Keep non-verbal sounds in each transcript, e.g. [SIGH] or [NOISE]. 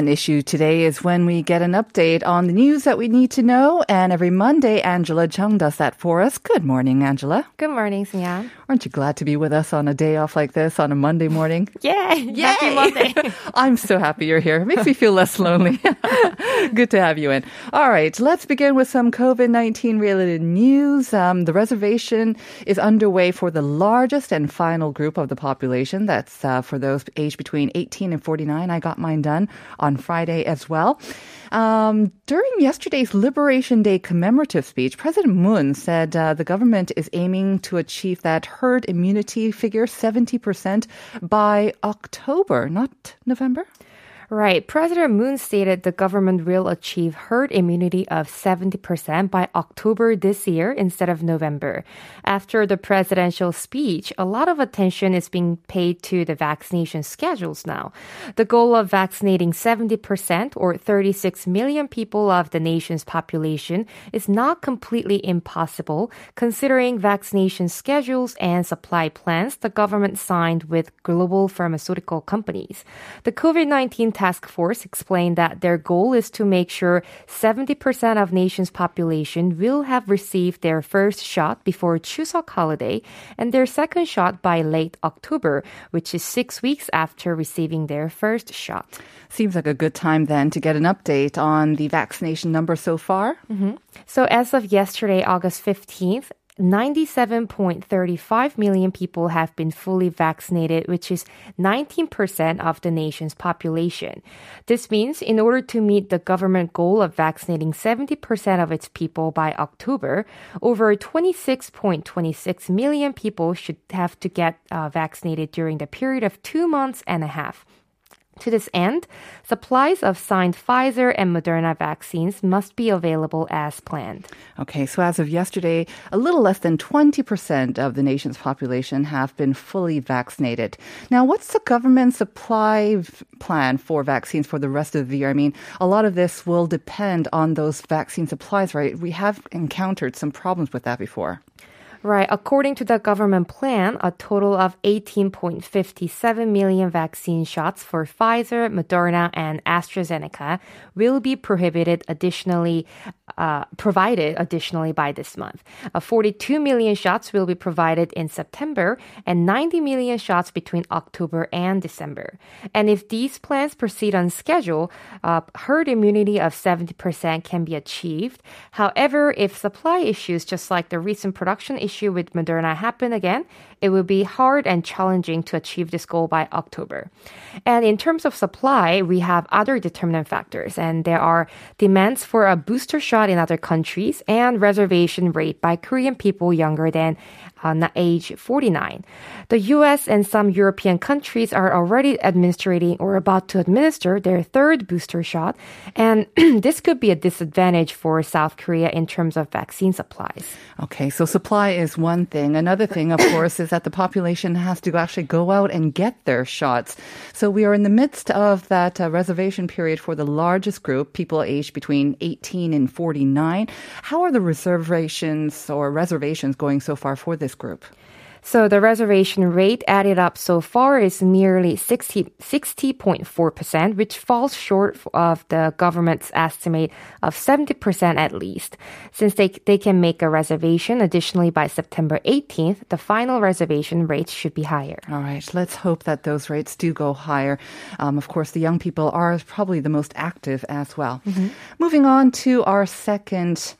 An issue today is when we get an update on the news that we need to know. And every Monday, Angela Chung does that for us. Good morning, Angela. Good morning, Sinyan. Aren't you glad to be with us on a day off like this on a Monday morning? [LAUGHS] Yay! Happy Monday. [LAUGHS] I'm so happy you're here. It makes me feel less lonely. [LAUGHS] Good to have you in. All right, let's begin with some COVID 19 related news. Um, the reservation is underway for the largest and final group of the population. That's uh, for those aged between 18 and 49. I got mine done on Friday as well. Um, during yesterday's Liberation Day commemorative speech, President Moon said uh, the government is aiming to achieve that herd immunity figure 70% by October, not November. Right. President Moon stated the government will achieve herd immunity of 70% by October this year instead of November. After the presidential speech, a lot of attention is being paid to the vaccination schedules now. The goal of vaccinating 70% or 36 million people of the nation's population is not completely impossible considering vaccination schedules and supply plans the government signed with global pharmaceutical companies. The COVID-19 task force explained that their goal is to make sure 70% of nation's population will have received their first shot before Chuseok holiday and their second shot by late October, which is 6 weeks after receiving their first shot. Seems like a good time then to get an update on the vaccination number so far. Mm-hmm. So as of yesterday, August 15th, 97.35 million people have been fully vaccinated, which is 19% of the nation's population. This means in order to meet the government goal of vaccinating 70% of its people by October, over 26.26 million people should have to get uh, vaccinated during the period of two months and a half. To this end, supplies of signed Pfizer and Moderna vaccines must be available as planned. Okay, so as of yesterday, a little less than 20% of the nation's population have been fully vaccinated. Now, what's the government supply plan for vaccines for the rest of the year? I mean, a lot of this will depend on those vaccine supplies, right? We have encountered some problems with that before. Right. According to the government plan, a total of 18.57 million vaccine shots for Pfizer, Moderna, and AstraZeneca will be prohibited additionally, uh, provided additionally by this month. Uh, 42 million shots will be provided in September and 90 million shots between October and December. And if these plans proceed on schedule, uh, herd immunity of 70% can be achieved. However, if supply issues, just like the recent production issues, issue with Moderna happen again, it will be hard and challenging to achieve this goal by October. And in terms of supply, we have other determinant factors, and there are demands for a booster shot in other countries and reservation rate by Korean people younger than uh, age 49. The US and some European countries are already administering or about to administer their third booster shot, and [CLEARS THROAT] this could be a disadvantage for South Korea in terms of vaccine supplies. Okay, so supply is one thing. Another thing, of course, is that the population has to actually go out and get their shots. So we are in the midst of that uh, reservation period for the largest group, people aged between 18 and 49. How are the reservations or reservations going so far for this group? So the reservation rate added up so far is nearly 60, 60.4%, which falls short of the government's estimate of 70% at least. Since they, they can make a reservation additionally by September 18th, the final reservation rates should be higher. All right. Let's hope that those rates do go higher. Um, of course, the young people are probably the most active as well. Mm-hmm. Moving on to our second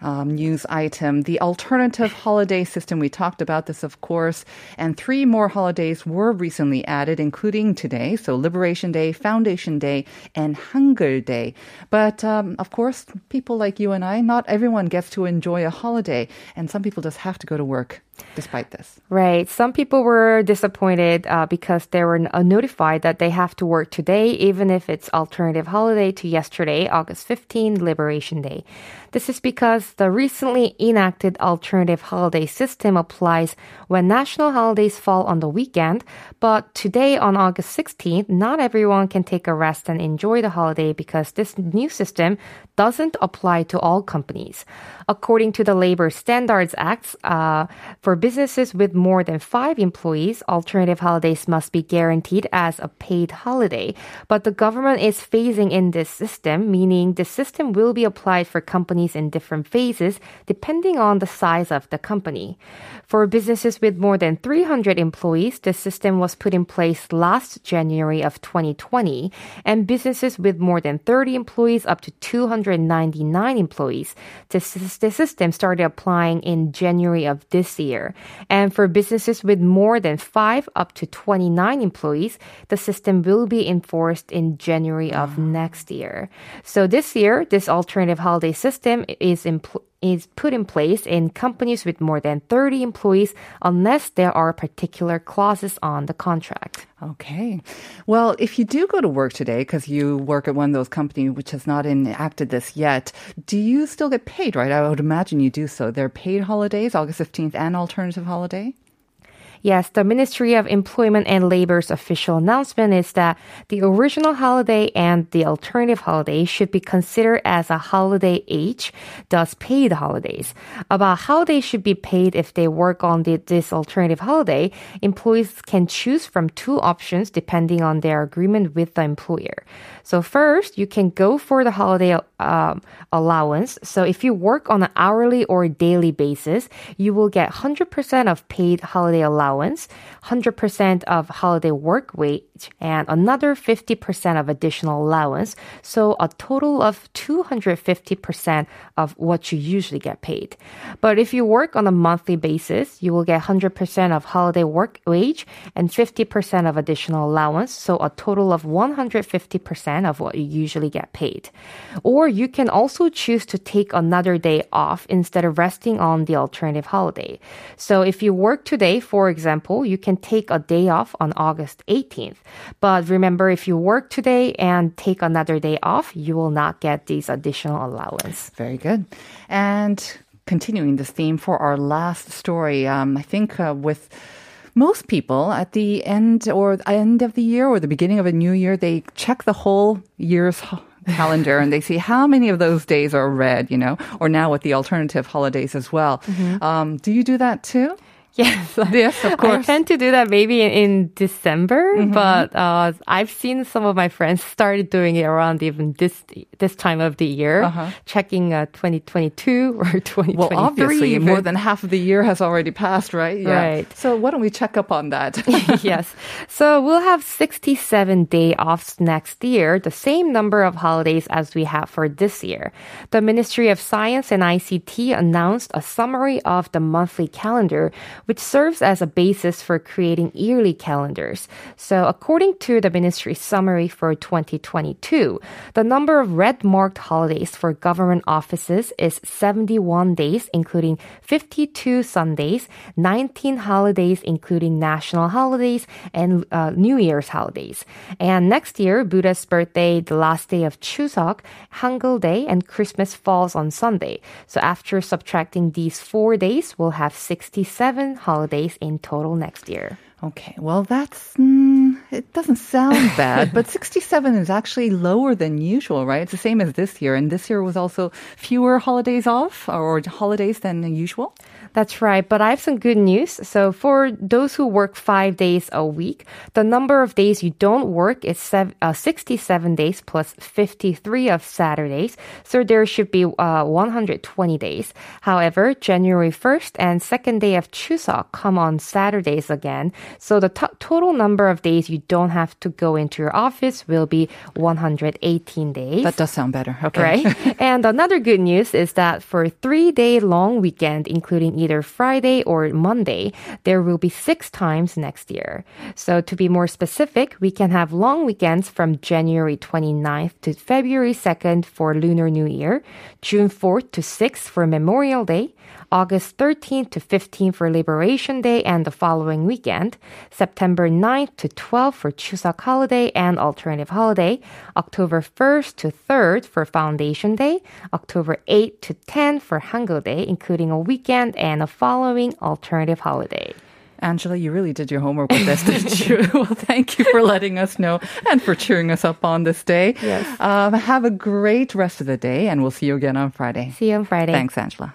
um, news item. The alternative holiday system, we talked about this, of course, and three more holidays were recently added, including today. So Liberation Day, Foundation Day, and Hangul Day. But um, of course, people like you and I, not everyone gets to enjoy a holiday, and some people just have to go to work despite this. Right. Some people were disappointed uh, because they were uh, notified that they have to work today, even if it's alternative holiday to yesterday, August 15, Liberation Day. This is because the recently enacted alternative holiday system applies when national holidays fall on the weekend, but today on August 16th, not everyone can take a rest and enjoy the holiday because this new system doesn't apply to all companies. According to the Labor Standards Act, uh, for businesses with more than five employees, alternative holidays must be guaranteed as a paid holiday. But the government is phasing in this system, meaning the system will be applied for companies in different phases depending on the size of the company. For businesses with more than 300 employees, the system was put in place last January of 2020, and businesses with more than 30 employees up to 299 employees. The system started applying in January of this year. And for businesses with more than 5 up to 29 employees, the system will be enforced in January of ah. next year. So this year, this alternative holiday system is in pl- is put in place in companies with more than 30 employees unless there are particular clauses on the contract. Okay. Well, if you do go to work today, because you work at one of those companies which has not enacted this yet, do you still get paid, right? I would imagine you do so. They're paid holidays, August 15th, and alternative holiday? Yes, the Ministry of Employment and Labor's official announcement is that the original holiday and the alternative holiday should be considered as a holiday each, thus paid holidays. About how they should be paid if they work on the, this alternative holiday, employees can choose from two options depending on their agreement with the employer. So first, you can go for the holiday um, allowance. So if you work on an hourly or daily basis, you will get 100% of paid holiday allowance, 100% of holiday work wage, and another 50% of additional allowance. So a total of 250% of what you usually get paid. But if you work on a monthly basis, you will get 100% of holiday work wage and 50% of additional allowance. So a total of 150% of what you usually get paid. Or you can also choose to take another day off instead of resting on the alternative holiday. So if you work today, for example, you can take a day off on August 18th. But remember, if you work today and take another day off, you will not get these additional allowance. Very good. And continuing this theme for our last story, um, I think uh, with most people at the end or end of the year or the beginning of a new year, they check the whole year's calendar and they see how many of those days are red, you know, or now with the alternative holidays as well. Um, do you do that too? [LAUGHS] Yes, Yes, of I course. tend to do that maybe in, in December, but uh, I've seen some of my friends started doing it around even this this time of the year, Uh-huh. checking uh, 2022 [LAUGHS] or 2023. Well, obviously, even. more than half of the year has already passed, right? Right. So why don't we check up on that? [LAUGHS] yes. So we'll have 67 day offs next year, the same number of holidays as we have for this year. The Ministry of Science and ICT announced a summary of the monthly calendar, which serves as a basis for creating yearly calendars. So according to the ministry's summary for 2022, the number of red marked holidays for government offices is 71 days, including 52 Sundays, 19 holidays, including national holidays and uh, New Year's holidays. And next year, Buddha's birthday, the last day of Chuseok, Hangul Day, and Christmas falls on Sunday. So after subtracting these four days, we'll have 67 holidays in total next year. Okay, well, that's, it doesn't sound bad, but [LAUGHS] 67 is actually lower than usual, right? It's the same as this year. And this year was also fewer holidays off or holidays than usual. That's right. But I have some good news. So for those who work five days a week, the number of days you don't work is sev- uh, 67 days plus 53 of Saturdays. So there should be uh, 120 days. However, January 1st and second day of Chuseok come on Saturdays again. So the to- total number of days you you don't have to go into your office will be 118 days. That does sound better. Okay. Right. [LAUGHS] and another good news is that for three day long weekend, including either Friday or Monday, there will be six times next year. So to be more specific, we can have long weekends from January 29th to February 2nd for Lunar New Year, June 4th to 6th for Memorial Day, August 13th to 15th for Liberation Day and the following weekend, September 9th to 12th for Chuseok holiday and alternative holiday, October 1st to 3rd for Foundation Day, October 8th to 10th for Hangul Day, including a weekend and a following alternative holiday. Angela, you really did your homework with this, didn't you? [LAUGHS] well, thank you for letting us know and for cheering us up on this day. Yes. Um, have a great rest of the day, and we'll see you again on Friday. See you on Friday. Thanks, Angela.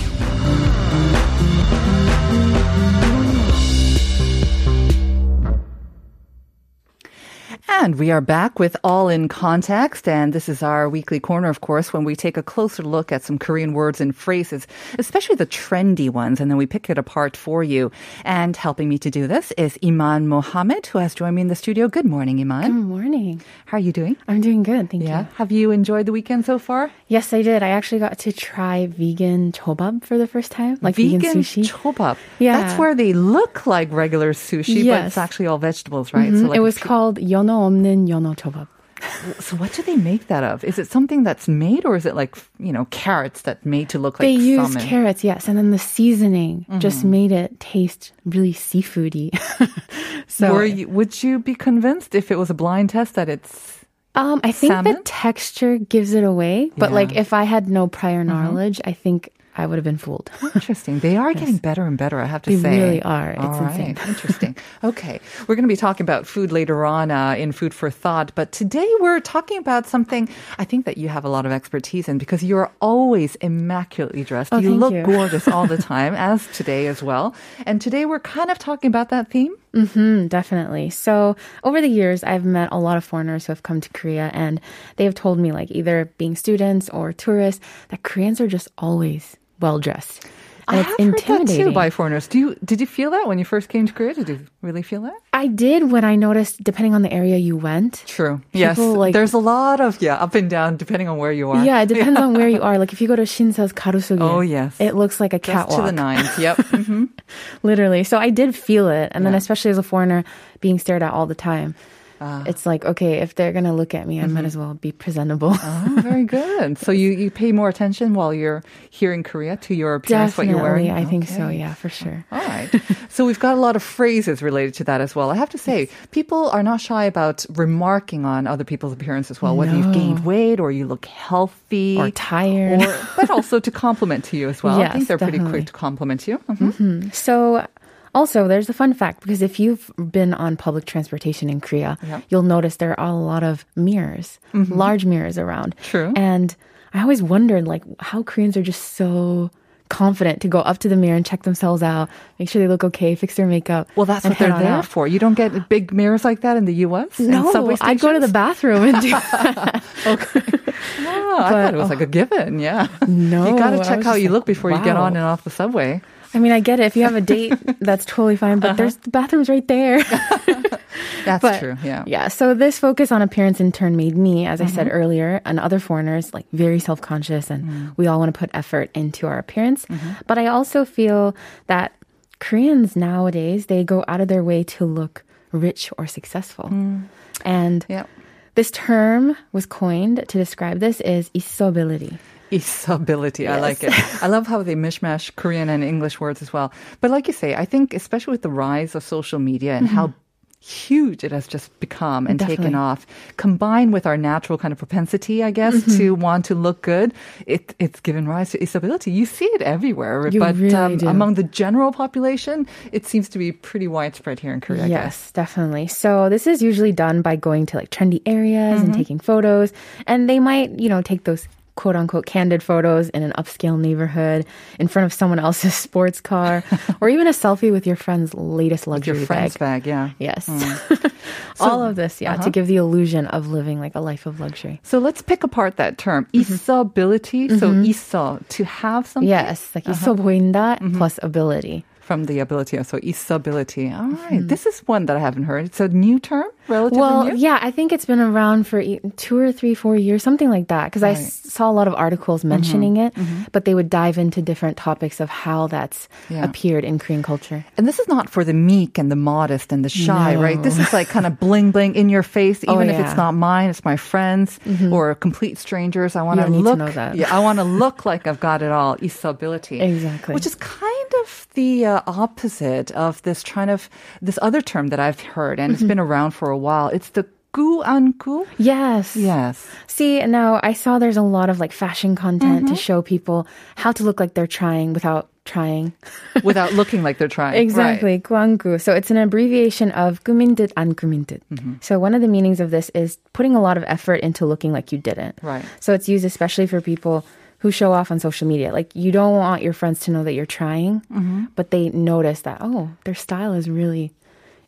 And we are back with All in Context. And this is our weekly corner, of course, when we take a closer look at some Korean words and phrases, especially the trendy ones, and then we pick it apart for you. And helping me to do this is Iman Mohammed, who has joined me in the studio. Good morning, Iman. Good morning. How are you doing? I'm doing good, thank Yeah. you. Have you enjoyed the weekend so far? Yes, I did. I actually got to try vegan chobab for the first time, like vegan, sushi. chobab. Yeah. That's where they look like regular sushi, but it's actually all vegetables, right? Mhm. like it was called 연어 없는 연어 chobab. So what do they make that of? Is it something that's made, or is it like you know carrots that made to look like they used salmon? carrots, yes, and then the seasoning just made it taste really seafoody. [LAUGHS] so, Were you, would you be convinced if it was a blind test that it's um, I think salmon? the texture gives it away, but like Yeah. if I had no prior knowledge, I think I would have been fooled. interesting? They are [LAUGHS] getting better and better, I have to They say. They really are. It's All right, insane. [LAUGHS] interesting. Okay, we're going to be talking about food later on uh, in Food for Thought, but today we're talking about something I think that you have a lot of expertise in because you're always immaculately dressed. Oh, you look you. gorgeous all the [LAUGHS] time, as today as well. And today we're kind of talking about that theme. Mm, definitely. So over the years, I've met a lot of foreigners who have come to Korea, and they have told me, like either being students or tourists, that Koreans are just always well dressed. And I it's have heard that too by foreigners. Do you did you feel that when you first came to Korea? Did you really feel that? I did when I noticed, depending on the area you went. True. yes. Like- There's a lot of yeah up and down depending on where you are. Yeah, it [LAUGHS] depends on where you are. Like if you go to Shinseo's Garosu-gil, Oh, yes. it looks like a Just catwalk, to the nines. Yep. [LAUGHS] hmm literally. So I did feel it, and then especially as a foreigner, being stared at all the time, Ah. it's like okay, if they're gonna look at me, I Mm-hmm. might as well be presentable. Oh, very good. So you, you pay more attention while you're here in Korea to your appearance, what you're wearing? I think so. Yeah, for sure. All right. So we've got a lot of phrases related to that as well. I have to say, people are not shy about remarking on other people's appearance as well, whether you've gained weight or you look healthy Or tired. or- but also to compliment to you as well. I think they're pretty quick to compliment you. Mhm. So, also, there's a fun fact because if you've been on public transportation in Korea, you'll notice there are a lot of mirrors, mm-hmm. large mirrors around. True. And I always wondered, like, how Koreans are just so confident to go up to the mirror and check themselves out, make sure they look okay, fix their makeup. Well, that's what they're there out. for. You don't get big mirrors like that in the U.S. No, I'd go to the bathroom and do [LAUGHS] that. Oh, I thought it was like a given. Yeah. [LAUGHS] No, you got to check how you like, look before you get on and off the subway. I mean, I get it. If you have a date, [LAUGHS] that's totally fine, but there's the bathrooms right there. [LAUGHS] That's But true. Yeah. Yeah. So this focus on appearance in turn made me, as I said Mm-hmm. earlier, and other foreigners like very self conscious and Mm. we all want to put effort into our appearance. Mm-hmm. But I also feel that Koreans nowadays, they go out of their way to look rich or successful. And Mm. This term was coined to describe this is isobility. Isability. I like it. I love how they mishmash Korean and English words as well. But like you say, I think especially with the rise of social media and how mm-hmm. Huge it has just become and taken off, combined with our natural kind of propensity, I guess, Mm-hmm. to want to look good, it, it's given rise to isability. You see it everywhere, You but really um, among the general population, it seems to be pretty widespread here in Korea. I guess. Yes, definitely. So this is usually done by going to like trendy areas Mm-hmm. and taking photos. And they might, you know, take those quote unquote candid photos in an upscale neighborhood in front of someone else's [LAUGHS] sports car or even a selfie with your friend's latest With luxury your friend's bag. bag, yeah. Yes. Mm. [LAUGHS] All of this, yeah, uh-huh. to give the illusion of living like a life of luxury. So let's pick apart that term. Isability. So 있어, to have something. Mm-hmm. Yes, like Uh-huh. 있어 보인다 Mm-hmm. plus ability. From the ability. So isability. All right. This is one that I haven't heard. It's a new term, relatively Well, new. yeah, I think it's been around for two or three, four years, something like that. Because I Right. s- saw a lot of articles mm-hmm. mentioning it, mm-hmm. but they would dive into different topics of how that's Yeah. appeared in Korean culture. And this is not for the meek and the modest and the shy, No. right? This is like kind of bling bling in your face, Oh, even if it's not mine, it's my friends mm-hmm. or complete strangers. I want You don't need to look, know that. yeah, I want to [LAUGHS] look like I've got it all. Isability, Exactly. which is kind of the uh, opposite of this kind of this other term that I've heard, and it's been around for a while. It's the gu anku? Yes. Yes. See, now I saw there's a lot of like fashion content mm-hmm. to show people how to look like they're trying without trying. [LAUGHS] without looking like they're trying. Exactly. Right. Guanggu. So it's an abbreviation of gumindit and gumindit. Mm-hmm. So one of the meanings of this is putting a lot of effort into looking like you didn't. Right. So it's used especially for people who show off on social media. Like you don't want your friends to know that you're trying, mm-hmm. but they notice that, oh, their style is really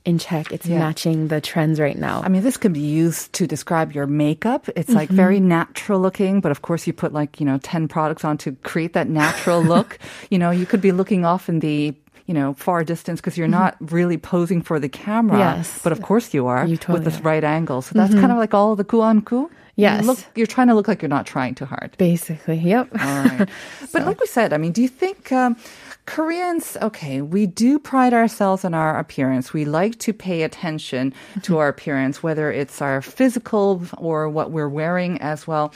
in check. It's Yeah. matching the trends right now. I mean, this can be used to describe your makeup. It's like mm-hmm. very natural looking, but of course you put like, you know, 10 products on to create that natural [LAUGHS] look. You know, you could be looking off in the you know, far distance because you're not mm-hmm. really posing for the camera. Yes. But of course you are You with totally the are. right angle. So that's mm-hmm. kind of like all the kuan ku. Yes. You look, you're trying to look like you're not trying too hard. Basically, yep. All right. [LAUGHS] But like we said, I mean, do you think um, Koreans, okay, we do pride ourselves on our appearance. We like to pay attention to [LAUGHS] our appearance, whether it's our physical or what we're wearing as well.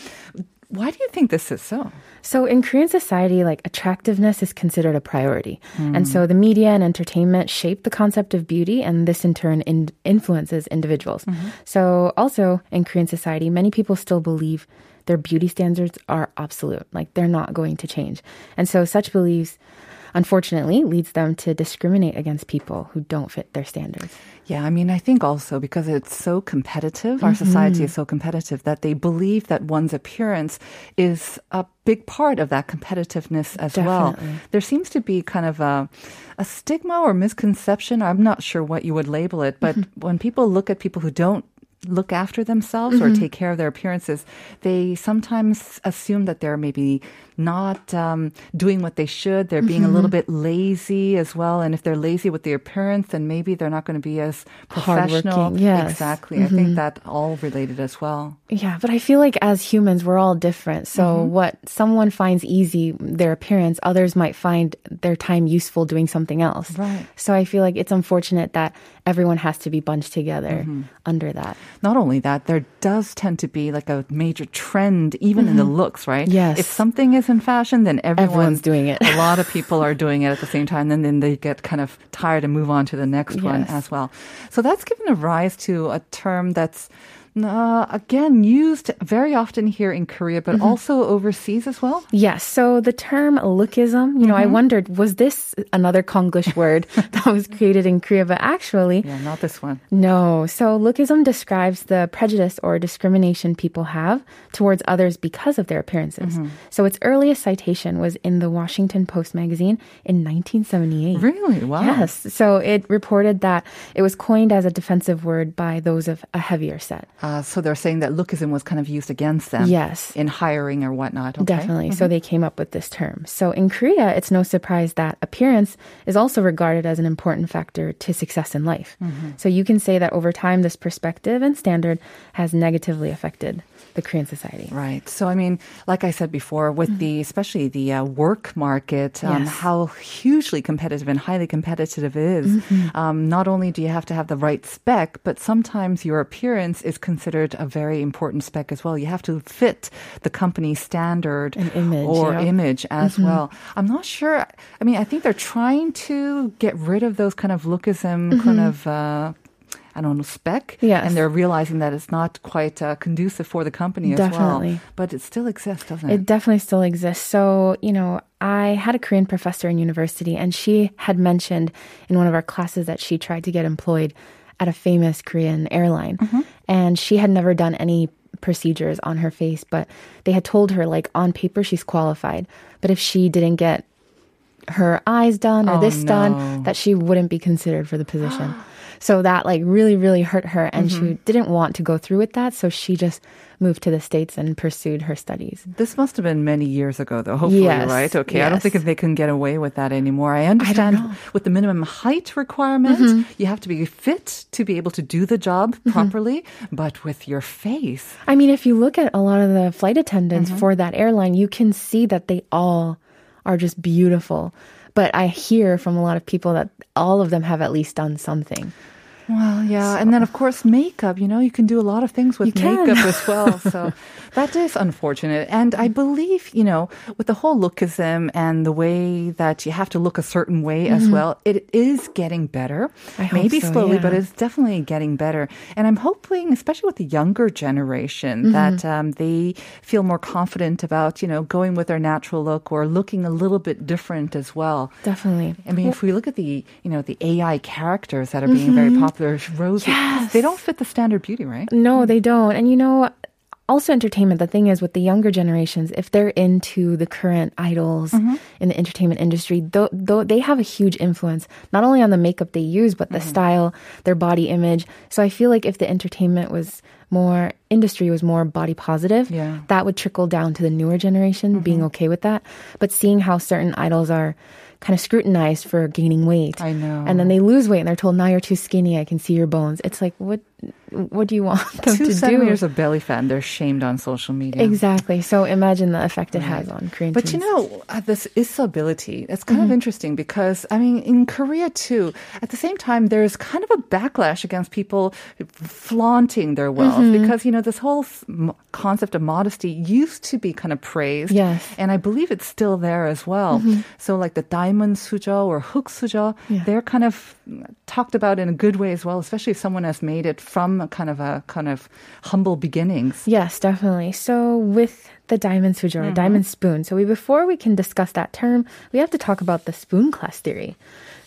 Why do you think this is so? So in Korean society, like attractiveness is considered a priority. And hmm. so the media and entertainment shape the concept of beauty, and this in turn in- influences individuals. Mm-hmm. So also in Korean society, many people still believe their beauty standards are absolute, like they're not going to change. And so such beliefs, unfortunately, leads them to discriminate against people who don't fit their standards. Yeah, I mean, I think also because it's so competitive, our mm-hmm. society is so competitive that they believe that one's appearance is a big part of that competitiveness as well. There seems to be kind of a, a stigma or misconception. I'm not sure what you would label it, but mm-hmm. when people look at people who don't look after themselves or mm-hmm. take care of their appearances, they sometimes assume that they're maybe not um, doing what they should. They're being a little bit lazy as well. And if they're lazy with their appearance, then maybe they're not going to be as professional. Yes. Exactly. I think that all related as well. Yeah, but I feel like as humans, we're all different. So Mm-hmm. what someone finds easy, their appearance, others might find their time useful doing something else. Right. So I feel like it's unfortunate that everyone has to be bunched together Mm-hmm. under that. Not only that, there does tend to be like a major trend, even in the looks, right? Mm-hmm. Yes. If something is in fashion, then everyone's Everyone's doing it. a lot of people are doing it at the same time, and then they get kind of tired and move on to the next one as well. So that's given a rise to a term that's uh, again used very often here in Korea, but Mm-hmm. also overseas as well. Yes. So the term lookism, you know, I Mm-hmm. wondered, was this another Konglish word [LAUGHS] [LAUGHS] that was created in Korea? But actually, Yeah, not this one. No. So lookism describes the prejudice or discrimination people have towards others because of their appearances. So its earliest citation was in the Washington Post magazine in 1978. Really? Wow. Yes. So it reported that it was coined as a defensive word by those of a heavier set. Uh, Uh, so they're saying that lookism was kind of used against them. Yes. In hiring or whatnot. Okay. Definitely. So mm-hmm. they came up with this term. So in Korea, it's no surprise that appearance is also regarded as an important factor to success in life. Mm-hmm. So you can say that over time, this perspective and standard has negatively affected the Korean society. Right. So, I mean, like I said before, with the especially the uh, work market, um, Yes. how hugely competitive and highly competitive it is. Um, not only do you have to have the right spec, but sometimes your appearance is considered a very important spec as well. You have to fit the company's standard An image, or yeah. image as well. I'm not sure. I mean, I think they're trying to get rid of those kind of lookism kind of. Uh, I don't know, spec. Yes. And they're realizing that it's not quite uh, conducive for the company as Definitely. well. But it still exists, doesn't it? It definitely still exists. So, you know, I had a Korean professor in university, and she had mentioned in one of our classes that she tried to get employed at a famous Korean airline. And she had never done any procedures on her face, but they had told her, like, on paper, she's qualified. But if she didn't get her eyes done or Oh, this no. done, that she wouldn't be considered for the position. [GASPS] [GASPS] [GASPS] so that like really, really hurt her and Mm-hmm. she didn't want to go through with that. So she just moved to the States and pursued her studies. This must have been many years ago, though. Hopefully, Yes, right? Okay. I don't think if they can get away with that anymore. I understand with the minimum height requirement, Mm-hmm. you have to be fit to be able to do the job properly. But with your face, I mean, if you look at a lot of the flight attendants Mm-hmm. for that airline, you can see that they all are just beautiful. But I hear from a lot of people that all of them have at least done something. Well, yeah, and then of course makeup. You know, you can do a lot of things with makeup as well. [LAUGHS] So that is unfortunate. And I believe, you know, with the whole lookism and the way that you have to look a certain way as well, it is getting better. Mm-hmm. I Maybe so, slowly, but it's definitely getting better. And I'm hoping, especially with the younger generation, Mm-hmm. that um, they feel more confident about, you know, going with their natural look or looking a little bit different as well. Definitely. I mean, if we look at the, you know, the AI characters that are being very popular, Rose, Mm-hmm. Yes. they don't fit the standard beauty, right? No, they don't. And you know, also entertainment, the thing is with the younger generations, if they're into the current idols in the entertainment industry, though, though they have a huge influence, not only on the makeup they use, but the style, their body image. So I feel like if the entertainment was more industry was more body positive, Yeah. that would trickle down to the newer generation being okay with that. But seeing how certain idols are kind of scrutinized for gaining weight. I know. And then they lose weight and they're told, now you're too skinny. I can see your bones. It's like, what, what do you want [LAUGHS] them Two to centimeters do? of belly fat, and they're shamed on social media. Exactly. So imagine the effect it has on Korean But you know, uh, this isability. it's kind Mm-hmm. of interesting because, I mean, in Korea too, at the same time, there's kind of a backlash against people flaunting their wealth Mm-hmm. because, you know, this whole concept of modesty used to be kind of praised. Yes. Mm-hmm. And I believe it's still there as well. So, like the diamond sujo or hook sujo, Yeah. they're kind of talked about in a good way as well, especially if someone has made it from a kind of a kind of humble beginnings. Yes, definitely. So with the diamond sujo or mm-hmm. diamond spoon, so we before we can discuss that term, we have to talk about the spoon class theory.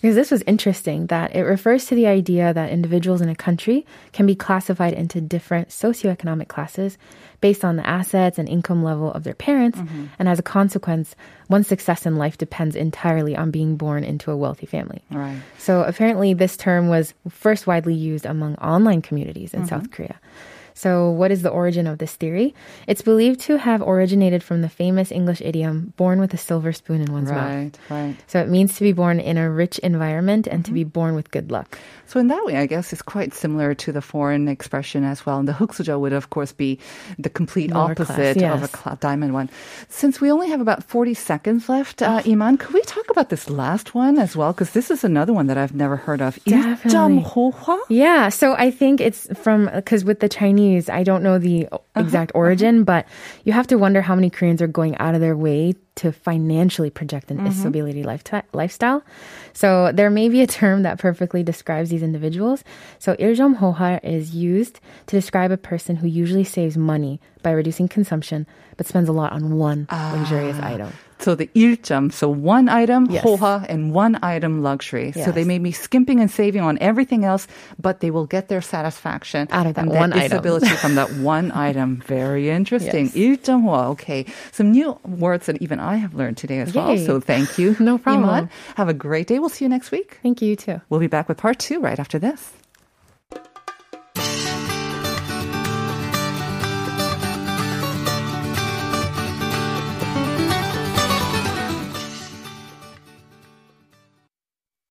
Because this was interesting that it refers to the idea that individuals in a country can be classified into different socioeconomic classes based on the assets and income level of their parents. Mm-hmm. And as a consequence, one's success in life depends entirely on being born into a wealthy family. Right. So apparently, this term was first widely used among online communities in mm-hmm. South Korea. So, what is the origin of this theory? It's believed to have originated from the famous English idiom, born with a silver spoon in one's right, mouth. Right, right. So, it means to be born in a rich environment and mm-hmm. to be mm-hmm. born with good luck. So, in that way, I guess it's quite similar to the foreign expression as well. And the huksuja would, of course, be the complete Lower opposite class, yes. of a cl- diamond one. Since we only have about 40 seconds left, uh, oh. Iman, could we talk about this last one as well? Because this is another one that I've never heard of. Definitely. Yeah, so I think it's from, because with the Chinese, I don't know the uh-huh, exact uh-huh. origin, but you have to wonder how many Koreans are going out of their way to financially project an mm-hmm. isability lifestyle. So there may be a term that perfectly describes these individuals. So 일점호화 is used to describe a person who usually saves money by reducing consumption but spends a lot on one luxurious ah, item. So the 일점, so one item, Yes. 호화, and one item luxury. So Yes. they may be skimping and saving on everything else, but they will get their satisfaction Out of that and one their item. disability from that one [LAUGHS] item. Very interesting. Yes. 일점호화. Okay. Some new words that even I have learned today as well. Yay. So thank you. [LAUGHS] No problem. Iman. Have a great day. We'll see you next week. Thank you, you too. We'll be back with part two right after this.